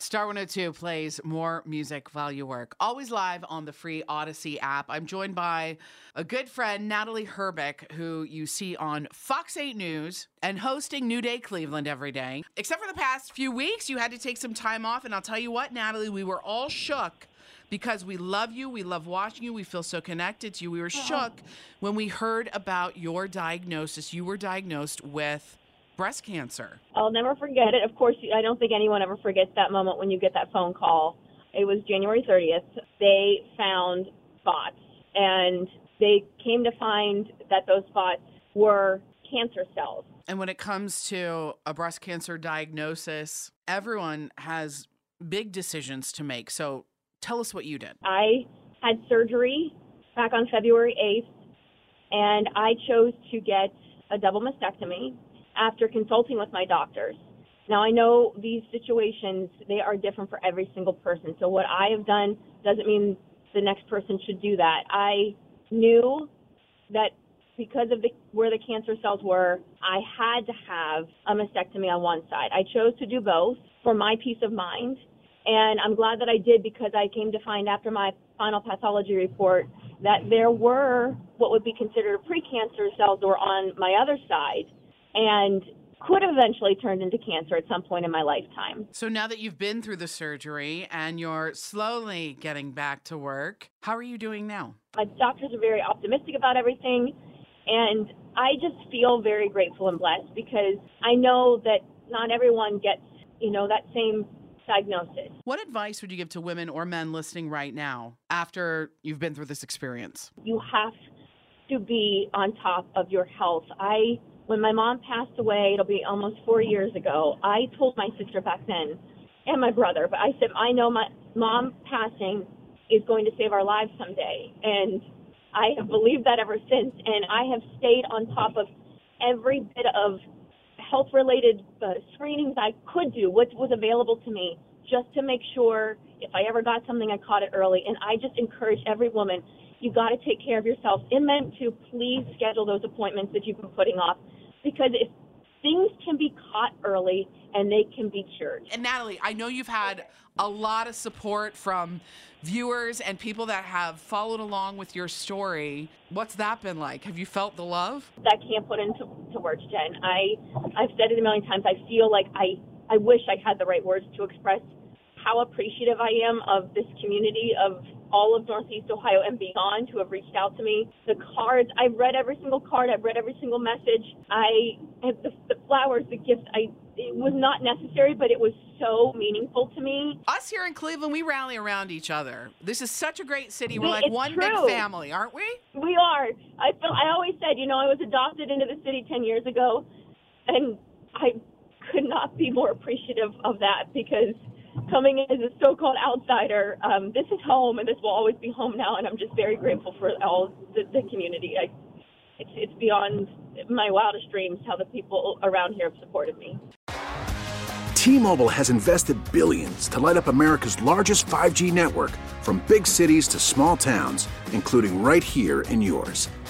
Star 102 plays more music while you work. Always live on the free Audacy app. I'm joined by a good friend, Natalie Herbick, who you see on Fox 8 News and hosting New Day Cleveland every day. Except for the past few weeks, you had to take some time off. And I'll tell you what, Natalie, we were all shook because we love you. We love watching you. We feel so connected to you. We were uh-huh. shook when we heard about your diagnosis. You were diagnosed with breast cancer. I'll never forget it. Of course, I don't think anyone ever forgets that moment when you get that phone call. It was January 30th. They found spots, and they came to find that those spots were cancer cells. And when it comes to a breast cancer diagnosis, everyone has big decisions to make. So tell us what you did. I had surgery back on February 8th, and I chose to get a double mastectomy after consulting with my doctors. Now I know these situations they are different for every single person. So what I have done doesn't mean the next person should do that. I knew that because of the, where the cancer cells were, I had to have a mastectomy on one side. I chose to do both for my peace of mind. And I'm glad that I did because I came to find after my final pathology report that there were what would be considered precancer cells that were on my other side and could have eventually turned into cancer at some point in my lifetime. So now that you've been through the surgery and you're slowly getting back to work, how are you doing now? My doctors are very optimistic about everything, and I just feel very grateful and blessed because I know that not everyone gets, you know, that same diagnosis. What advice would you give to women or men listening right now after you've been through this experience? You have to be on top of your health. I when my mom passed away, it'll be almost four years ago, I told my sister back then and my brother, but I said, I know my mom passing is going to save our lives someday. And I have believed that ever since. And I have stayed on top of every bit of health related uh, screenings I could do, what was available to me, just to make sure if I ever got something, I caught it early. And I just encourage every woman, you got to take care of yourself. And men, to please schedule those appointments that you've been putting off because if things can be caught early and they can be cured. And Natalie, I know you've had a lot of support from viewers and people that have followed along with your story. What's that been like? Have you felt the love? I can't put into to words, Jen. I I've said it a million times. I feel like I I wish I had the right words to express how appreciative I am of this community of all of Northeast Ohio and beyond who have reached out to me. The cards, I've read every single card, I've read every single message. I the, the flowers, the gifts, I it was not necessary, but it was so meaningful to me. Us here in Cleveland, we rally around each other. This is such a great city. We're like It's one true. big family, aren't we? We are. I feel. I always said, you know, I was adopted into the city ten years ago, and I could not be more appreciative of that because coming in as a so-called outsider, um, this is home, and this will always be home now. And I'm just very grateful for all the, the community. I, it's it's beyond my wildest dreams how the people around here have supported me. T-Mobile has invested billions to light up America's largest 5G network from big cities to small towns, including right here in yours.